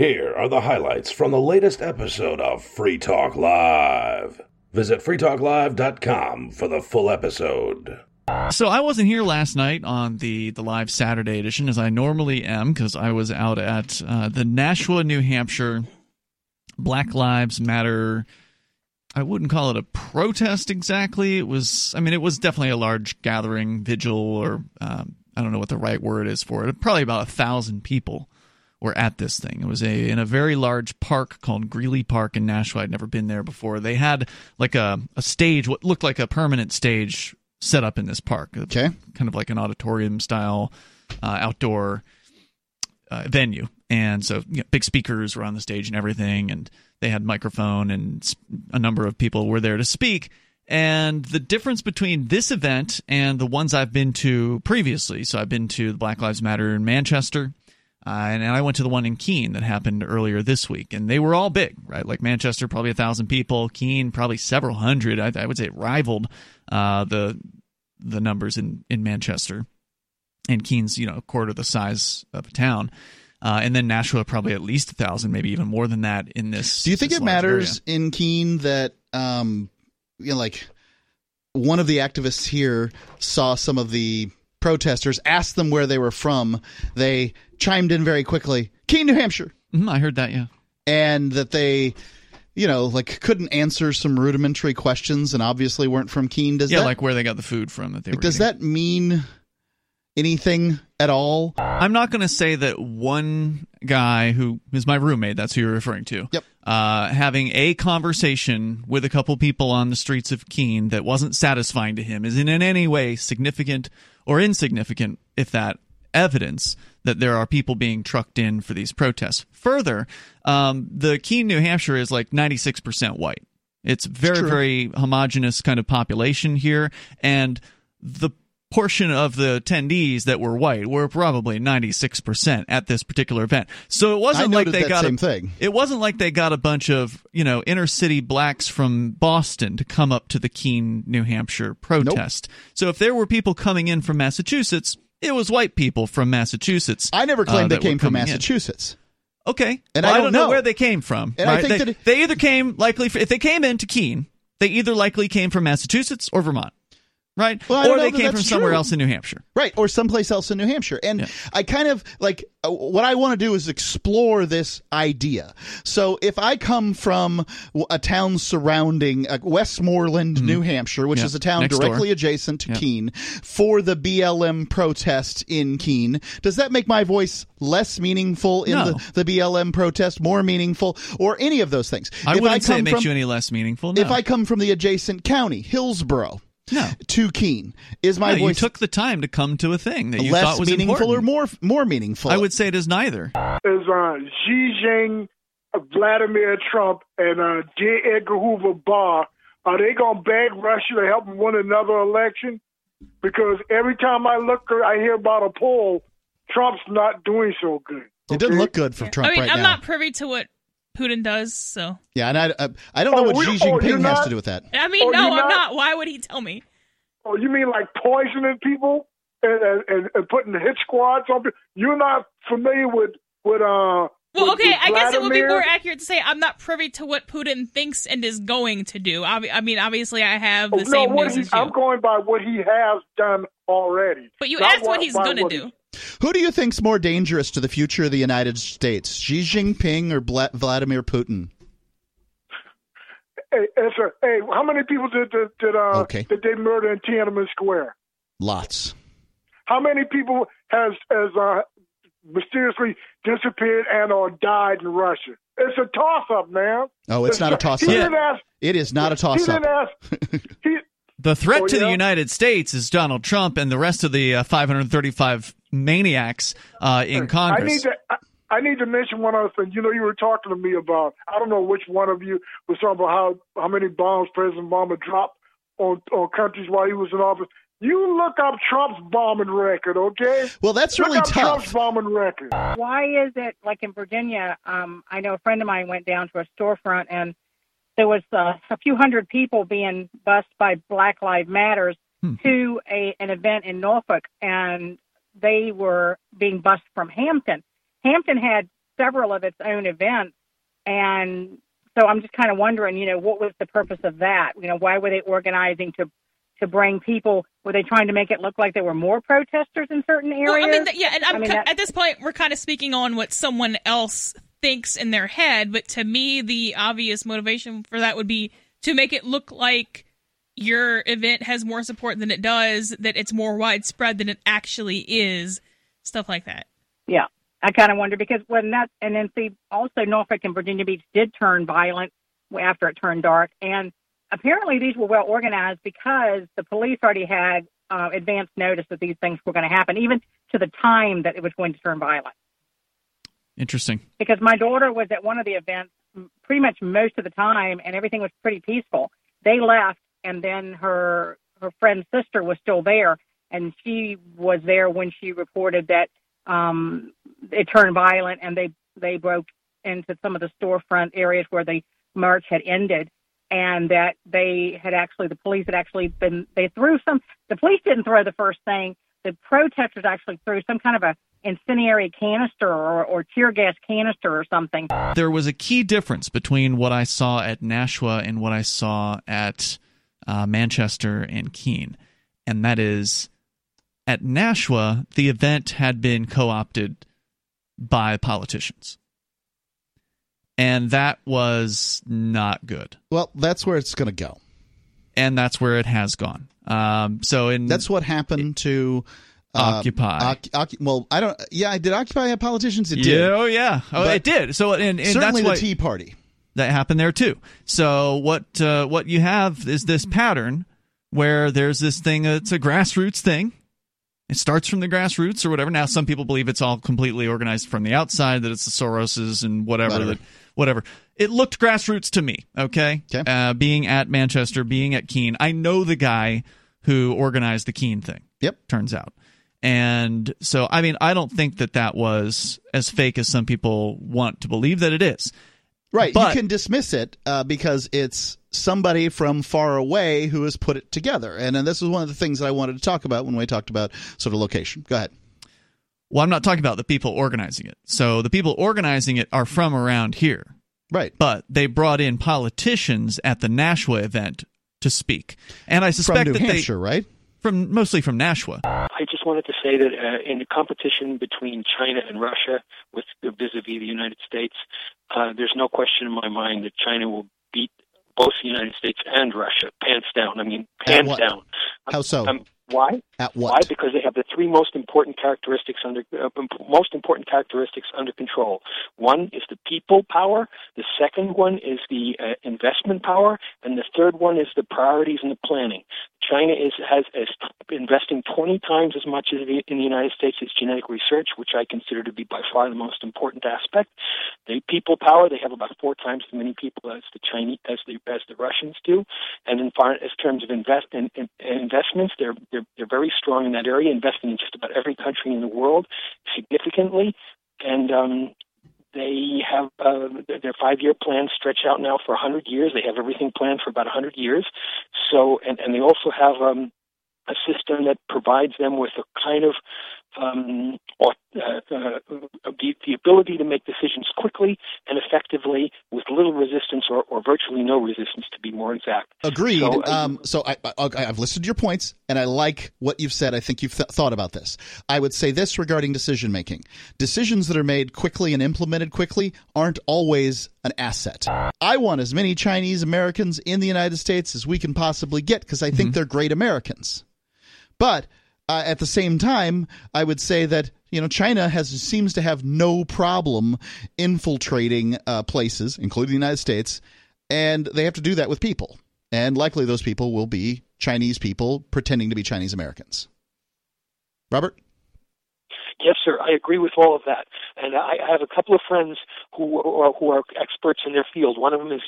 Here are the highlights from the latest episode of Free Talk Live. Visit freetalklive.com for the full episode. So I wasn't here last night on the the live Saturday edition as I normally am because I was out at uh, the Nashua, New Hampshire Black Lives Matter. I wouldn't call it a protest exactly. It was, I mean, it was definitely a large gathering, vigil, or um, I don't know what the right word is for it. Probably about a thousand people were at this thing. It was a in a very large park called Greeley Park in Nashua. I'd never been there before. They had like a, a stage, what looked like a permanent stage set up in this park. Okay. Kind of like an auditorium style uh, outdoor uh, venue. And so you know, big speakers were on the stage and everything, and they had microphone, and a number of people were there to speak. And the difference between this event and the ones I've been to previously, so I've been to the Black Lives Matter in Manchester, uh, and, and, I went to the one in Keene that happened earlier this week, and they were all big, right? Like Manchester, probably a thousand people. Keene, probably several hundred. I, I would say it rivaled uh, the the numbers in in Manchester. And Keene's, you know, a quarter the size of a town. Uh, and then Nashua, probably at least a thousand, maybe even more than that in this. Do you think it matters area. in Keene that, um, you know, like one of the activists here saw some of the protesters, asked them where they were from. They chimed in very quickly, Keene, New Hampshire. Mm-hmm, I heard that, yeah. And that they, you know, like couldn't answer some rudimentary questions and obviously weren't from Keene. Does yeah, that, like where they got the food from that they like, Does eating. that mean anything at all? I'm not going to say that one guy who is my roommate, that's who you're referring to, Yep. uh, having a conversation with a couple people on the streets of Keene that wasn't satisfying to him is in any way significant or insignificant, if that evidence that there are people being trucked in for these protests. Further, um, the Keene, New Hampshire is like 96% white. It's very, true. very homogenous kind of population here. And the portion of the attendees that were white were probably 96% at this particular event. So it wasn't like they got same a, thing. it wasn't like they got a bunch of, you know, inner city blacks from Boston to come up to the Keene, New Hampshire protest. So if there were people coming in from Massachusetts, it was white people from Massachusetts. I never claimed uh, they came from coming in. Massachusetts. Okay, And Well, I I don't don't know. where they came from. And I think they, that it- they either came likely if they came into Keene, they either likely came from Massachusetts or Vermont, right? Well, or they came from somewhere true. else in New Hampshire. Right, or someplace else in New Hampshire. And Yeah. I kind of like uh, what I want to do is explore this idea. So if I come from a town surrounding uh, Westmoreland, New Hampshire, which Mm-hmm. Yeah, is a town next directly door. adjacent to Yeah. Keene, for the BLM protest in Keene, does that make my voice less meaningful in No. the, the BLM protest, more meaningful, or any of those things? I if wouldn't say come it makes from, you any less meaningful. No. If I come from the adjacent county, Hillsborough, no. too Keene. is my No, you took the time to come to a thing that you less thought was meaningful important. or more more meaningful? I would say it is neither. is uh, Xi Jinping, uh, Vladimir Trump, and uh, J. Edgar Hoover Barr. Are they going to beg Russia to help them win another election? Because every time I look, I hear about a poll, Trump's not doing so good. It doesn't look good for Trump I mean, right I'm now. not privy to what Putin does, so yeah, and I, I, I don't know Oh, what we- Xi oh, Jinping has not? to do with that. I mean, Oh, no, I'm not? not. Why would he tell me? Oh, you mean like poisoning people and, and, and, and putting hit squads on people? You're not familiar with with uh. Well, with- okay, with I guess it would be more accurate to say I'm not privy to what Putin thinks and is going to do. I I mean, obviously, I have the Oh, no, same what news he, as you. I'm going by what he has done already. but you Not asked what he's going to what do. Who do you think's more dangerous to the future of the United States, Xi Jinping or Bla- Vladimir Putin? Hey, hey, sir, hey, how many people did did, did uh Okay. did they murder in Tiananmen Square? Lots. How many people has has uh, mysteriously disappeared and or died in Russia? It's a toss up, man. Oh, it's not a toss He up. didn't ask. It is not a He toss didn't up. ask. He, The threat Oh, to the? United States is Donald Trump and the rest of the uh, 535 maniacs uh, in Congress. I need to. I, I need to mention one other thing. You know, you were talking to me about. I don't know which one of you was talking about how how many bombs President Obama dropped on on countries while he was in office. You look up Trump's bombing record, okay? Well, that's look really up Trump's tough. bombing record. why is it like in Virginia? Um, I know a friend of mine went down to a storefront and there was uh, a few hundred people being bused by Black Lives Matters Hmm. to a an event in Norfolk, and they were being bused from Hampton. Hampton had several of its own events, and so I'm just kind of wondering, you know, what was the purpose of that? You know, why were they organizing to to bring people? Were they trying to make it look like there were more protesters in certain areas? Well, I mean, yeah, and I'm I mean, at this point we're kind of speaking on what someone else thinks in their head, but to me, the obvious motivation for that would be to make it look like your event has more support than it does, that it's more widespread than it actually is, stuff like that. Yeah, I kind of wonder because when that, and then see, also Norfolk and Virginia Beach did turn violent after it turned dark, and apparently these were well organized because the police already had uh, advance notice that these things were going to happen, even to the time that it was going to turn violent. Interesting. Because my daughter was at one of the events pretty much most of the time, and everything was pretty peaceful. They left, and then her her friend's sister was still there, and she was there when she reported that um, it turned violent, and they they broke into some of the storefront areas where the march had ended, and that they had actually the police had actually been they threw some. The police didn't throw the first thing. The protesters actually threw some kind of a incendiary canister or, or tear gas canister or something. There was a key difference between what I saw at Nashua and what I saw at uh, Manchester and Keene, and that is at Nashua, the event had been co opted by politicians. And that was not good. Well, that's where it's going to go. And that's where it has gone. Um, so in That's what happened to uh, Occupy. Oc- Oc- well, I don't. Yeah, did Occupy have politicians? It did. Yeah, oh yeah, oh it did. So and, and Certainly that's the why Tea Party. That happened there too. So what uh, what you have is this pattern where there's this thing. uh, It's a grassroots thing. It starts from the grassroots or whatever. Now some people believe it's all completely organized from the outside. That it's the Soroses and whatever. Whatever. That whatever. It looked grassroots to me. Okay. Okay. Uh, being at Manchester, being at Keene, I know the guy who organized the Keene thing. Yep. Turns out. And so, I mean, I don't think that that was as fake as some people want to believe that it is. Right. But- you can dismiss it uh, because it's somebody from far away who has put it together. And, and this is one of the things that I wanted to talk about when we talked about sort of location. Go ahead. Well, I'm not talking about the people organizing it. So the people organizing it are from around here, Right. but they brought in politicians at the Nashua event to speak. And I suspect From suspect New that Hampshire, right? from mostly from Nashua. I just wanted to say that uh, in the competition between China and Russia, with vis-a-vis the United States, uh, there's no question in my mind that China will beat both the United States and Russia, pants down. I mean, pants down. How so? Um, why? At Why? Because they have the three most important characteristics under uh, most important characteristics under control. One is the people power. The second one is the uh, investment power, and the third one is the priorities and the planning. China is has is investing 20 times as much as the, in the United States is genetic research, which I consider to be by far the most important aspect. The people power, they have about four times as many people as the Chinese as the as the Russians do, and in far as terms of invest in, in, investments, they're they're they're very strong in that area, investing in just about every country in the world significantly, and um, they have uh, their- their five-year plans stretch out now for 100 years. They have everything planned for about 100 years. So, and, and they also have um, a system that provides them with a kind of um, au- uh, uh, the, the ability to make decisions quickly and effectively with little resistance or, or virtually no resistance, to be more exact. Agreed. So, uh, um, so I, I, I've listened to your points, and I like what you've said. I think you've th- thought about this. I would say this regarding decision making: decisions that are made quickly and implemented quickly aren't always an asset. I want as many Chinese Americans in the United States as we can possibly get because I think they're great Americans. But uh, at the same time, I would say that you know China has seems to have no problem infiltrating uh, places, including the United States, and they have to do that with people, and likely those people will be Chinese people pretending to be Chinese Americans. Robert, Yes, sir. I agree with all of that. And I I have a couple of friends who are, who are experts in their field. One of them is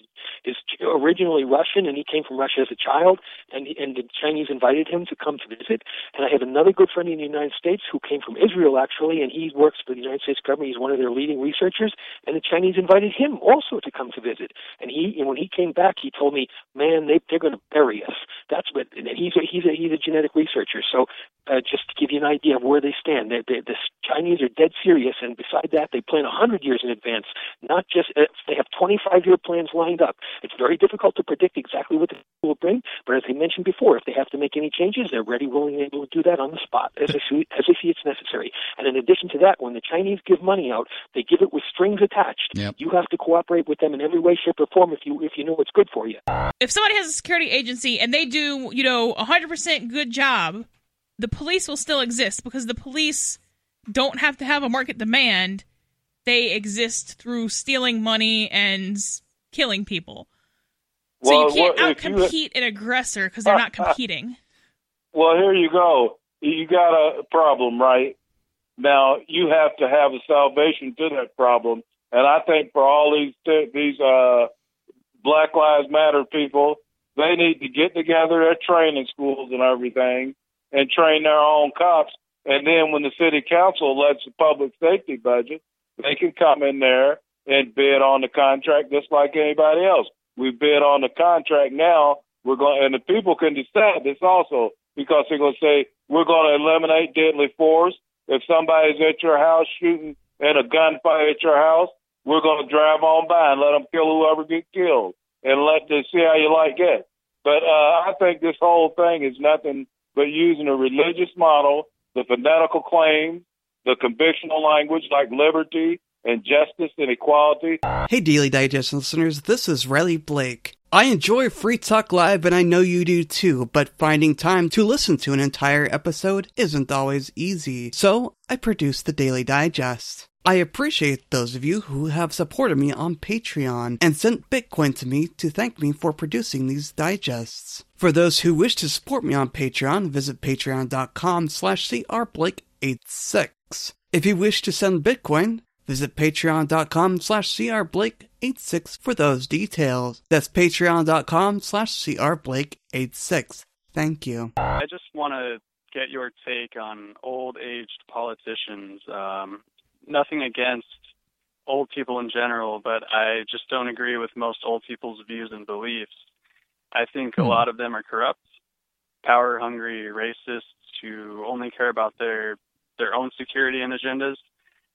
is originally Russian, and he came from Russia as a child, and and the Chinese invited him to come to visit. And I have another good friend in the United States who came from Israel actually, and he works for the United States government. He's one of their leading researchers, and the Chinese invited him also to come to visit. And he and when he came back, he told me, "Man, they they're going to bury us." That's what and he's a, he's a he's a genetic researcher. So uh, just to give you an idea of where they stand, they, they, the Chinese are dead serious, and beside that, they plan a 100 years in advance. Not just uh, they have 25 year plans lined up. It's very difficult to predict exactly what the will bring, but as I mentioned before, if they have to make any changes, they're ready, willing, and able to do that on the spot as they see as they see it's necessary. And in addition to that, when the Chinese give money out, they give it with strings attached. Yep. You have to cooperate with them in every way, shape, or form if you if you know what's good for you. If somebody has a security agency and they do, you know, a 100% good job, the police will still exist because the police don't have to have a market demand. They exist through stealing money and killing people. So Well, you can't what if you- outcompete an aggressor because they're not competing. Well, here you go. You got a problem, right? Now you have to have a salvation to that problem, and I think for all these these uh, Black Lives Matter people, they need to get together at training schools and everything, and train their own cops. And then when the city council lets the public safety budget, they can come in there and bid on the contract just like anybody else. We bid on the contract now. We're going, and the people can decide this also because they're going to say we're going to eliminate deadly force. If somebody's at your house shooting and a gunfight at your house, we're going to drive on by and let them kill whoever gets killed and let them see how you like it. But uh, I think this whole thing is nothing but using a religious model, the fanatical claims, the convictional language like liberty and justice and equality. Hey, Daily Digest listeners, this is Riley Blake. I enjoy Free Talk Live, and I know you do too, but finding time to listen to an entire episode isn't always easy. So, I produce the Daily Digest. I appreciate those of you who have supported me on Patreon and sent Bitcoin to me to thank me for producing these digests. For those who wish to support me on Patreon, visit patreon.com slash crblake86. If you wish to send Bitcoin, visit patreon.com slash crblake86 for those details. That's patreon.com slash crblake86. Thank you. I just want to get your take on old aged politicians. Um, nothing against old people in general, but I just don't agree with most old people's views and beliefs. I think a lot of them are corrupt, power hungry racists who only care about their their own security and agendas.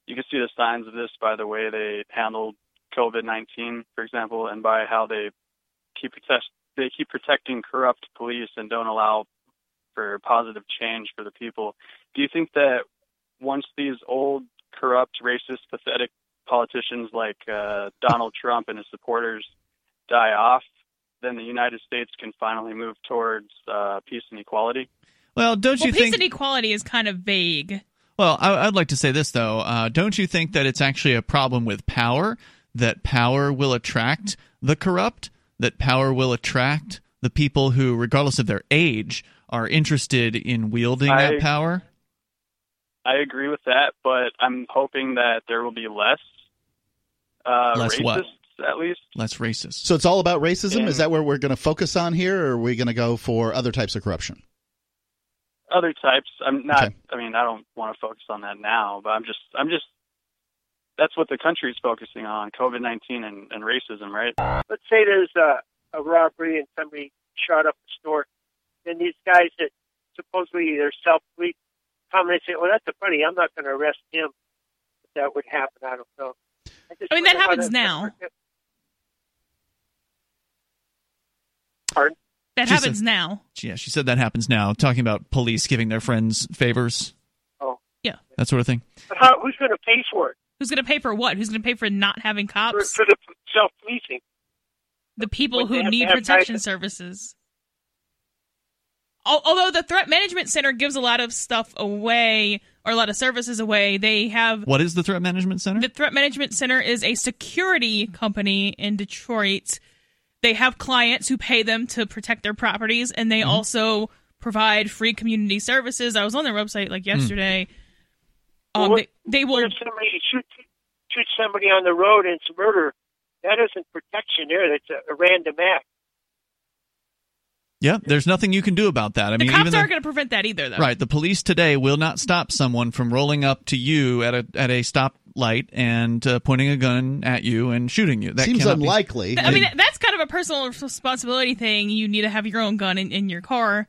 You can see the signs of this by the way they handled COVID nineteen, for example, and by how they keep protect they keep protecting corrupt police and don't allow for positive change for the people. Do you think that once these old, corrupt, racist, pathetic politicians like uh, Donald Trump and his supporters die off, then the United States can finally move towards uh, peace and equality? Well, don't Well, you peace think? and equality is kind of vague. Well, I, I'd like to say this though. Uh, don't you think that it's actually a problem with power? That power will attract the corrupt. That power will attract the people who, regardless of their age, are interested in wielding I- that power. I agree with that, but I'm hoping that there will be less uh, Less racists, what? at least. Less racist. So it's all about racism. And- Is that where we're going to focus on here, or are we going to go for other types of corruption? Other types, I'm not. Okay. I mean, I don't want to focus on that now, but I'm just, I'm just. That's what the country is focusing on: COVID nineteen and, and racism, right? let's say there's a, a robbery and somebody shot up the store, and these guys that supposedly they're self-police come and they say, "Well, that's a funny. I'm not going to arrest him." That would happen. I don't know. just I mean, that happens now. gonna. Pardon? That She happens said- now. Yeah, she said that happens now. Talking about police giving their friends favors, Oh, Yeah. that sort of thing. but how, who's going to pay for it? Who's going to pay for what? Who's going to pay for not having cops? for the self-policing? the people Would they who have need have protection guys- services. Although the Threat Management Center gives a lot of stuff away, or a lot of services away, they have What is the Threat Management Center? the Threat Management Center is a security company in Detroit. They have clients who pay them to protect their properties, and Mm-hmm. they also provide free community services. I was on their website like yesterday. Um, Well, what- they, they will if somebody shoots shoot somebody on the road and it's murder, that isn't protection there. That's a, a random act. Yeah, there's nothing you can do about that. I the mean, cops even though- aren't going to prevent that either, though. Right. The police today will not stop someone from rolling up to you at a at a stoplight and uh, pointing a gun at you and shooting you. That Seems cannot be- unlikely. I mean, that- that's kind of a personal responsibility thing. You need to have your own gun in, in your car.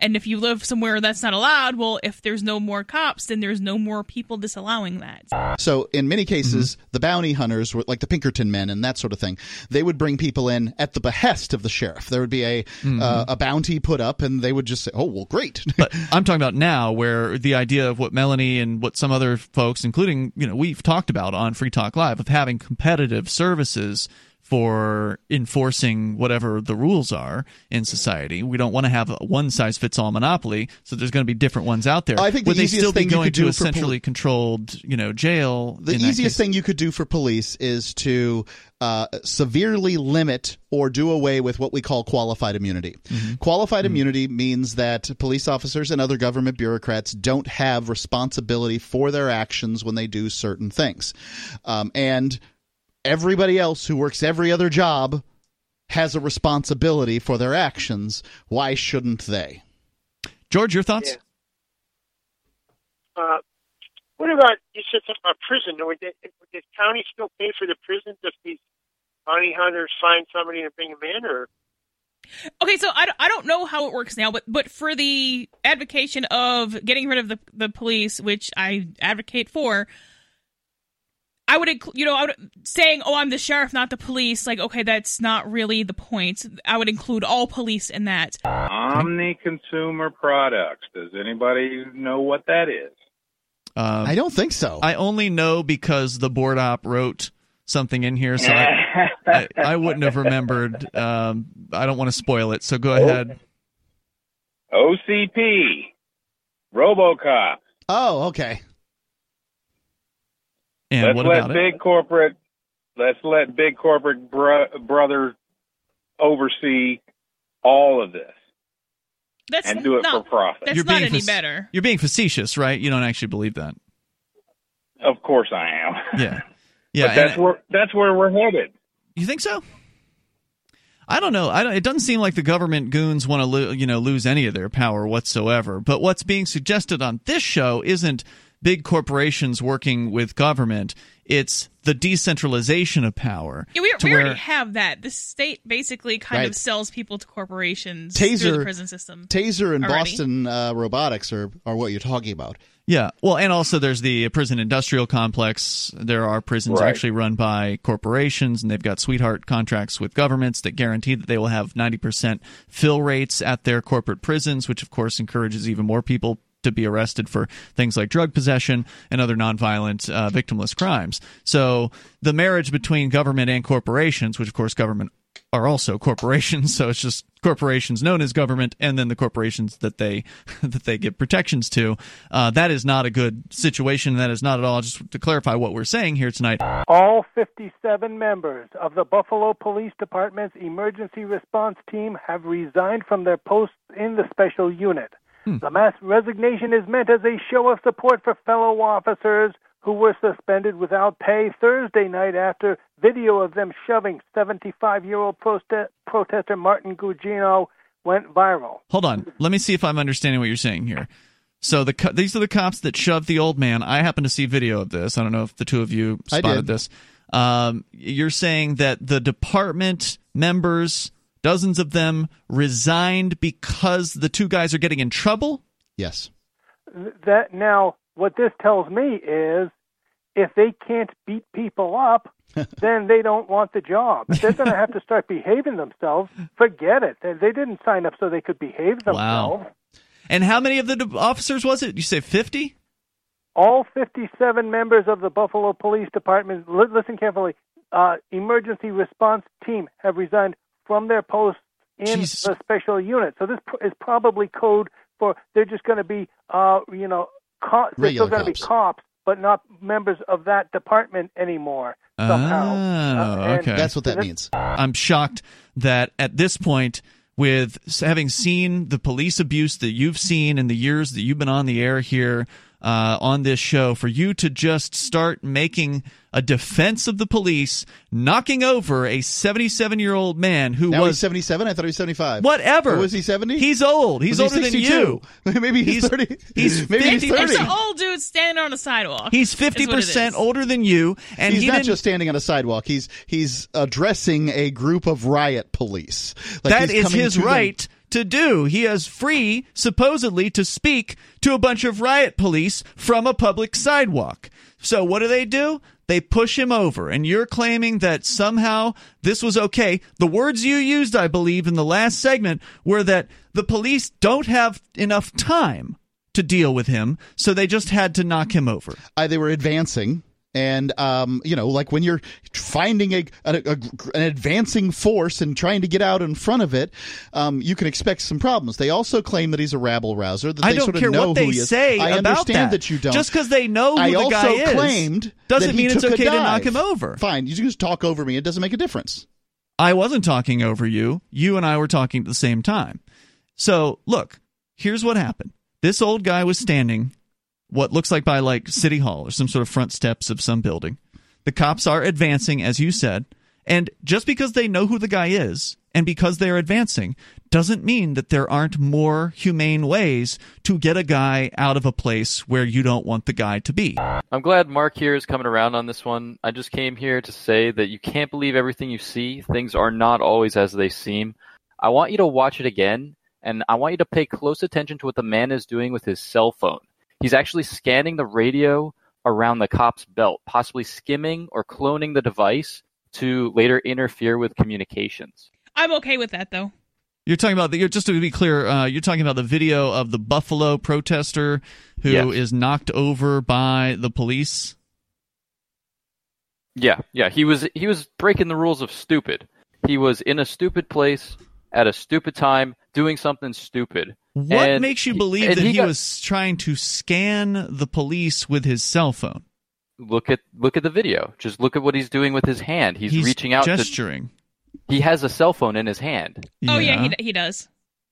And if you live somewhere that's not allowed, well, if there's no more cops, then there's no more people disallowing that. So in many cases, Mm-hmm. the bounty hunters, were like the Pinkerton men and that sort of thing, they would bring people in at the behest of the sheriff. There would be a Mm-hmm. uh, a bounty put up, and they would just say, "Oh, well, great." But I'm talking about now, where the idea of what Melanie and what some other folks, including you know, we've talked about on Free Talk Live, of having competitive services for enforcing whatever the rules are in society. We don't want to have a one size fits all monopoly, so there's going to be different ones out there. I think the Would they easiest still be thing you going could to do a for poli- centrally controlled, you know, jail? The easiest thing you could do for police is to uh, severely limit or do away with what we call qualified immunity. Mm-hmm. Qualified immunity means that police officers and other government bureaucrats don't have responsibility for their actions when they do certain things. Um, and everybody else who works every other job has a responsibility for their actions. Why shouldn't they? George, your thoughts? Uh, what about you said something about prison? Would the, would the county still pay for the prisons if these bounty hunters find somebody and bring them in, or Okay, so I, don't- I don't know how it works now, but but for the advocation of getting rid of the the police, which I advocate for, I would you know, I would saying, "Oh, I'm the sheriff, not the police." Like, okay, that's not really the point. I would include all police in that. Omni consumer products. Does anybody know what that is? Um, I don't think so. I only know because the board op wrote something in here, so I, I, I wouldn't have remembered. Um, I don't want to spoil it, so go ahead. OCP, RoboCop. Oh, okay. And let's what let about it? big corporate. Let's let big corporate bro- brother oversee all of this That's and do it not, for profit. That's You're not being any fac- better. You're being facetious, right? You don't actually believe that. Of course, I am. Yeah, yeah. but that's where that's where we're headed. you think so? I don't know. I don't, it doesn't seem like the government goons want to, lo- you know, lose any of their power whatsoever. But what's being suggested on this show isn't big corporations working with government. It's the decentralization of power. Yeah, we, we where- already have that. The state basically kind Right. of sells people to corporations through Taser, the prison system. Taser and already. Boston uh, Robotics are, are what you're talking about. Yeah, well, and also there's the prison industrial complex. There are prisons Right. actually run by corporations, and they've got sweetheart contracts with governments that guarantee that they will have 90% fill rates at their corporate prisons, which of course encourages even more people to be arrested for things like drug possession and other nonviolent, uh, victimless crimes. So the marriage between government and corporations, which of course government are also corporations, so it's just corporations known as government, and then the corporations that they that they give protections to. Uh, that is not a good situation. That is not at all. Just to clarify what we're saying here tonight. All 57 members of the Buffalo Police Department's emergency response team have resigned from their posts in the special unit. The mass resignation is meant as a show of support for fellow officers who were suspended without pay Thursday night after video of them shoving 75 year old prote- protester Martin Gugino went viral. Hold on. Let me see if I'm understanding what you're saying here. So the co- these are the cops that shoved the old man. I happen to see video of this. I don't know if the two of you spotted this. Um, you're saying that the department members, dozens of them, resigned because the two guys are getting in trouble. Yes. that now what this tells me is if they can't beat people up then they don't want the job if they're going to have to start behaving themselves forget it they, they didn't sign up so they could behave themselves Wow. And how many of the officers was it? You say 50? all 57 members of the buffalo police department listen carefully uh, emergency response team have resigned from their posts in Jesus. the special unit so this is probably code for they're just going to be uh, you know co- they're still going to be cops. cops but not members of that department anymore somehow Oh, Uh, okay. That's what that this- means. I'm shocked that at this point, with having seen the police abuse that you've seen in the years that you've been on the air here, uh, on this show for you to just start making a defense of the police knocking over a 77 year old man who Now was he's 77. I thought he was 75. Whatever. Or was he 70? He's old. He's Was he older than 62? you. Maybe he's, 30. He's Maybe he's 50 30. It's an old dude standing on a sidewalk. He's is what it fifty percent older than you, and he's he not didn't. just standing on a sidewalk. He's he's addressing a group of riot police. Like that he's is his right. them. To do. He is free, supposedly, to speak to a bunch of riot police from a public sidewalk. So what do they do? They push him over, and you're claiming that somehow this was okay. The words you used, I believe, in the last segment were that the police don't have enough time to deal with him, so they just had to knock him over. Uh, they were advancing. And um, you know, like when you're finding a, a, a- an advancing force and trying to get out in front of it, um, you can expect some problems. They also claim that he's a rabble rouser. That I they don't sort of care know what they who he is. say I understand that. you don't. Just 'cause they know who I the guy is claimed doesn't mean it's okay to knock him over. Fine, you can just talk over me. It doesn't make a difference. I wasn't talking over you. You and I were talking at the same time. So, look, here's what happened. This old guy was standing what looks like by like City Hall or some sort of front steps of some building. The cops are advancing, as you said, and just because they know who the guy is and because they're advancing doesn't mean that there aren't more humane ways to get a guy out of a place where you don't want the guy to be. I'm glad Mark here is coming around on this one. I just came here to say that you can't believe everything you see. Things are not always as they seem. I want you to watch it again, and I want you to pay close attention to what the man is doing with his cell phone. He's actually scanning the radio around the cop's belt, possibly skimming or cloning the device to later interfere with communications. I'm okay with that though. You're talking about the. You're just to be clear. Uh, you're talking about the video of the Buffalo protester who is Yes. knocked over by the police. Yeah, yeah, he was he was breaking the rules of stupid. He was in a stupid place at a stupid time doing something stupid. What And makes you believe and that he, got- was trying to scan the police with his cell phone? look at look at the video. Just look at what he's doing with his hand. He's, He's reaching out gesturing. To, he has a cell phone in his hand, Oh yeah, he, he does.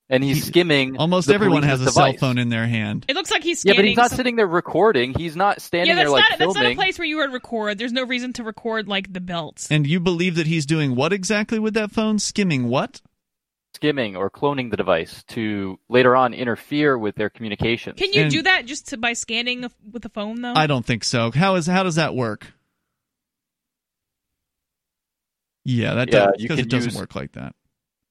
and he's skimming. Almost the everyone has police's a cell phone in their hand. It looks like he's Yeah, but he's not some- sitting there recording. He's not standing yeah, that's there like not that's not a place where you would record. There's no reason to record like the belts. And you believe that he's doing what exactly with that phone? Skimming what? Skimming or cloning the device to later on interfere with their communications. Can you And- do that just to, by scanning with the phone though? I don't think so. How is how does that work? Yeah, that Yeah, does, because it doesn't use- work like that.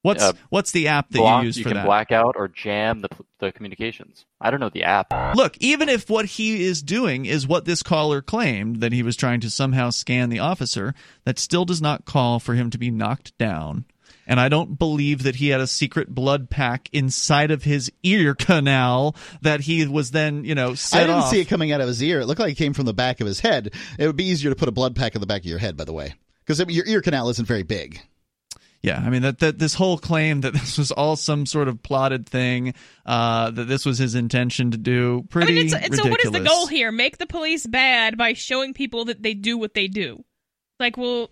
What's Uh, what's the app that block, you use for can that? black out or jam the the communications. I don't know the app. Look, even if what he is doing is what this caller claimed that he was trying to somehow scan the officer, that still does not call for him to be knocked down. And I don't believe that he had a secret blood pack inside of his ear canal that he was then, you know, I didn't off. see it coming out of his ear. It looked like it came from the back of his head. It would be easier to put a blood pack in the back of your head, by the way, because your ear canal isn't very big. Yeah, I mean that that this whole claim that this was all some sort of plotted thing, uh, that this was his intention to do, I pretty mean, it's, it's, so what is the goal here? Make the police bad by showing people that they do what they do. Like, well,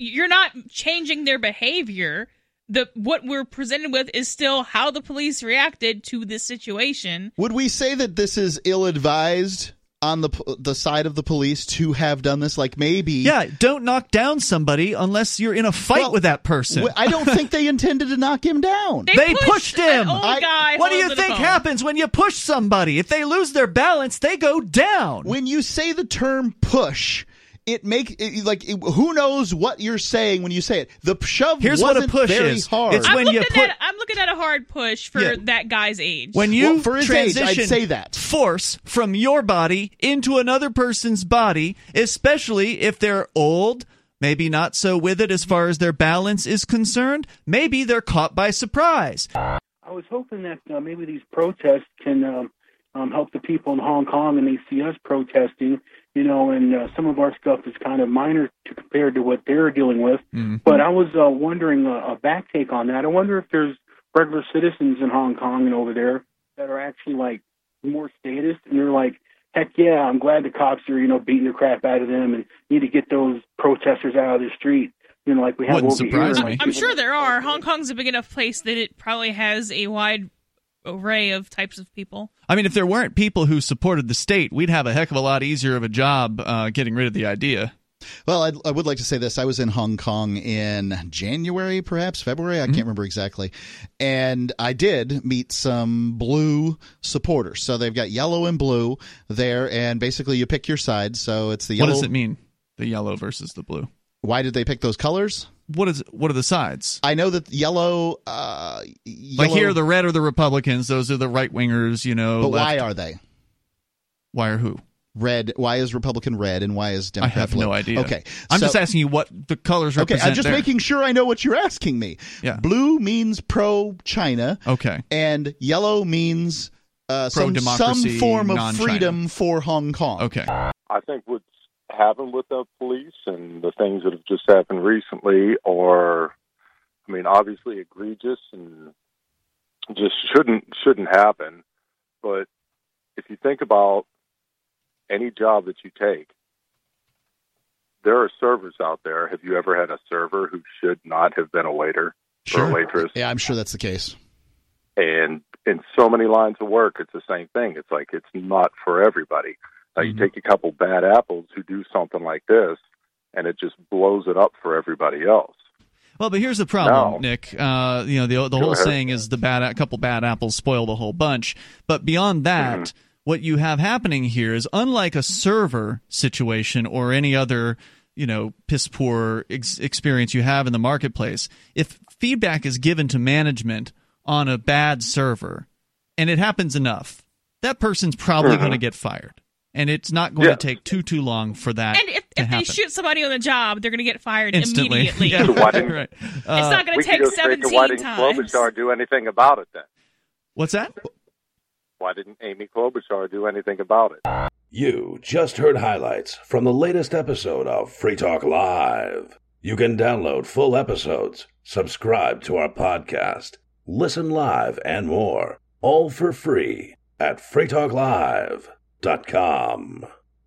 you're not changing their behavior. The what we're presented with is still how the police reacted to this situation. Would we say that this is ill-advised on the the side of the police to have done this? Like maybe, Yeah, don't knock down somebody unless you're in a fight Well, with that person. I don't think they intended to knock him down. They, pushed, him. old guy what do you think happens when you push somebody? If they lose their balance, they go down. When you say the term push, it make it, like it, who knows what you're saying when you say it. The shove Here's what a wasn't push very is. hard. It's I'm when looking you put at I'm looking at a hard push for Yeah. that guy's age. when you Well, for his age, I'd transition say that. force from your body into another person's body, especially if they're old, maybe not so with it as far as their balance is concerned, maybe they're caught by surprise. I was hoping that uh, maybe these protests can um, um, help the people in Hong Kong, and they see us protesting, you know, and uh, some of our stuff is kind of minor to, compared to what they're dealing with. But I was uh, wondering uh, a back take on that. I wonder if there's regular citizens in Hong Kong and over there that are actually like more statist, and they're like, heck yeah, I'm glad the cops are, you know, beating the crap out of them, and need to get those protesters out of the street. You know, like we have Wouldn't over surprise here. me. I'm sure there are. Hong Kong's a big enough place that it probably has a wide array of types of people. I mean, if there weren't people who supported the state, we'd have a heck of a lot easier of a job uh, getting rid of the idea. Well, I'd, I would like to say this. I was in Hong Kong in January, perhaps February. I Mm-hmm. can't remember exactly. And I did meet some blue supporters. So they've got yellow and blue there, and basically you pick your side. So it's the What does it mean? The yellow versus the blue. Why did they pick those colors? What is? What are the sides? I know that yellow. Uh, yellow Like here, the red are the Republicans. Those are the right wingers. You know. but left- why are they Why are who? red? Why is Republican red and why is democrat I Democrat have blue? no idea. Okay, I'm so- just asking you what the colors Okay, represent. I'm just there. making sure I know what you're asking me. Yeah. Blue means pro China. Okay. And yellow means uh, some, some form of freedom for Hong Kong. Okay. I think what's happened with the police and the things that have just happened recently are, I mean, obviously egregious and just shouldn't shouldn't happen. But if you think about any job that you take, there are servers out there. Have you ever had a server who should not have been a waiter or a waitress? Yeah, I'm sure that's the case. and in so many lines of work it's the same thing it's like it's not for everybody now you take a couple bad apples who do something like this and it just blows it up for everybody else Well, but here's the problem, No. Nick. Uh, you know, the the Go whole ahead. saying is the bad a couple bad apples spoil the whole bunch. But beyond that, Mm-hmm. what you have happening here is unlike a server situation or any other you know piss poor ex- experience you have in the marketplace. If feedback is given to management on a bad server, and it happens enough, that person's probably Mhm. going to get fired. And it's not going Yeah. to take too too long for that And if, to if they shoot somebody on the job, they're going to get fired Instantly. immediately. Yeah, So why it's Uh, not going to take go straight to 17 why didn't times. Klobuchar do anything about it then What's that? why didn't amy klobuchar do anything about it You just heard highlights from the latest episode of Free Talk Live. You can download full episodes, subscribe to our podcast, listen live, and more, all for free at freetalklive.com.